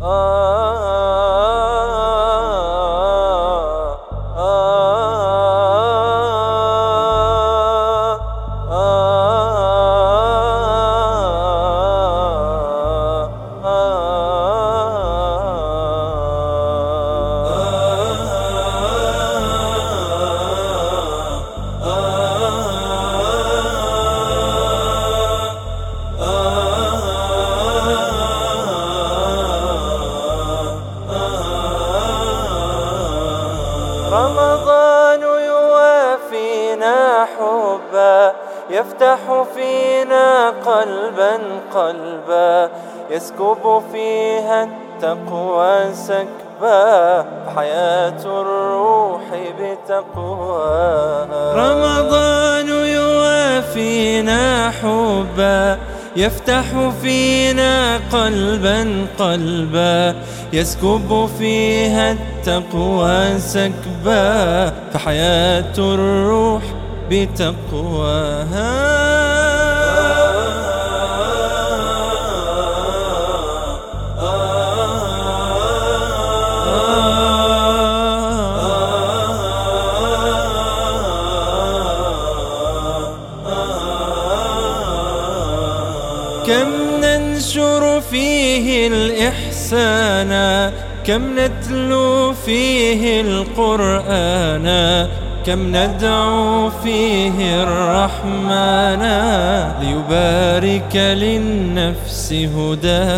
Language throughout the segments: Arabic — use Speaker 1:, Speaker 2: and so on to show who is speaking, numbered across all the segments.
Speaker 1: رمضان حبا يفتح فينا قلبا قلبا يسكب فيها التقوى سكبا حياة الروح بتقوى.
Speaker 2: رمضان يوافينا حبا يفتح فينا قلبا قلبا يسكب فيها التقوى سكبا فحياة الروح بتقواها. كم ننشر فيه الإحسان كم نتلو فيه القرآن كم ندعو فيه الرحمن ليبارك للنفس هداها.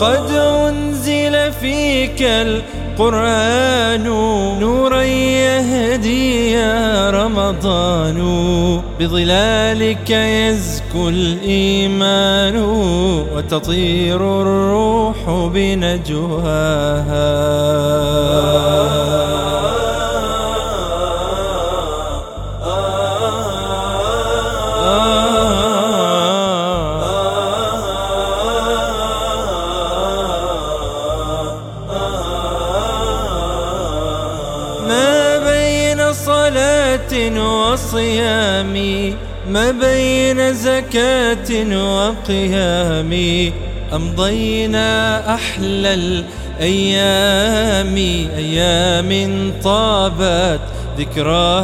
Speaker 2: قد أنزل فيك القرآن. نورا يهدي يا رمضان. بظلالك يزكو الإيمان وتطير الروح بنجواها. وصيام ما بين زكاة وقيام أمضينا أحلى الأيام أيام طابت ذكراها.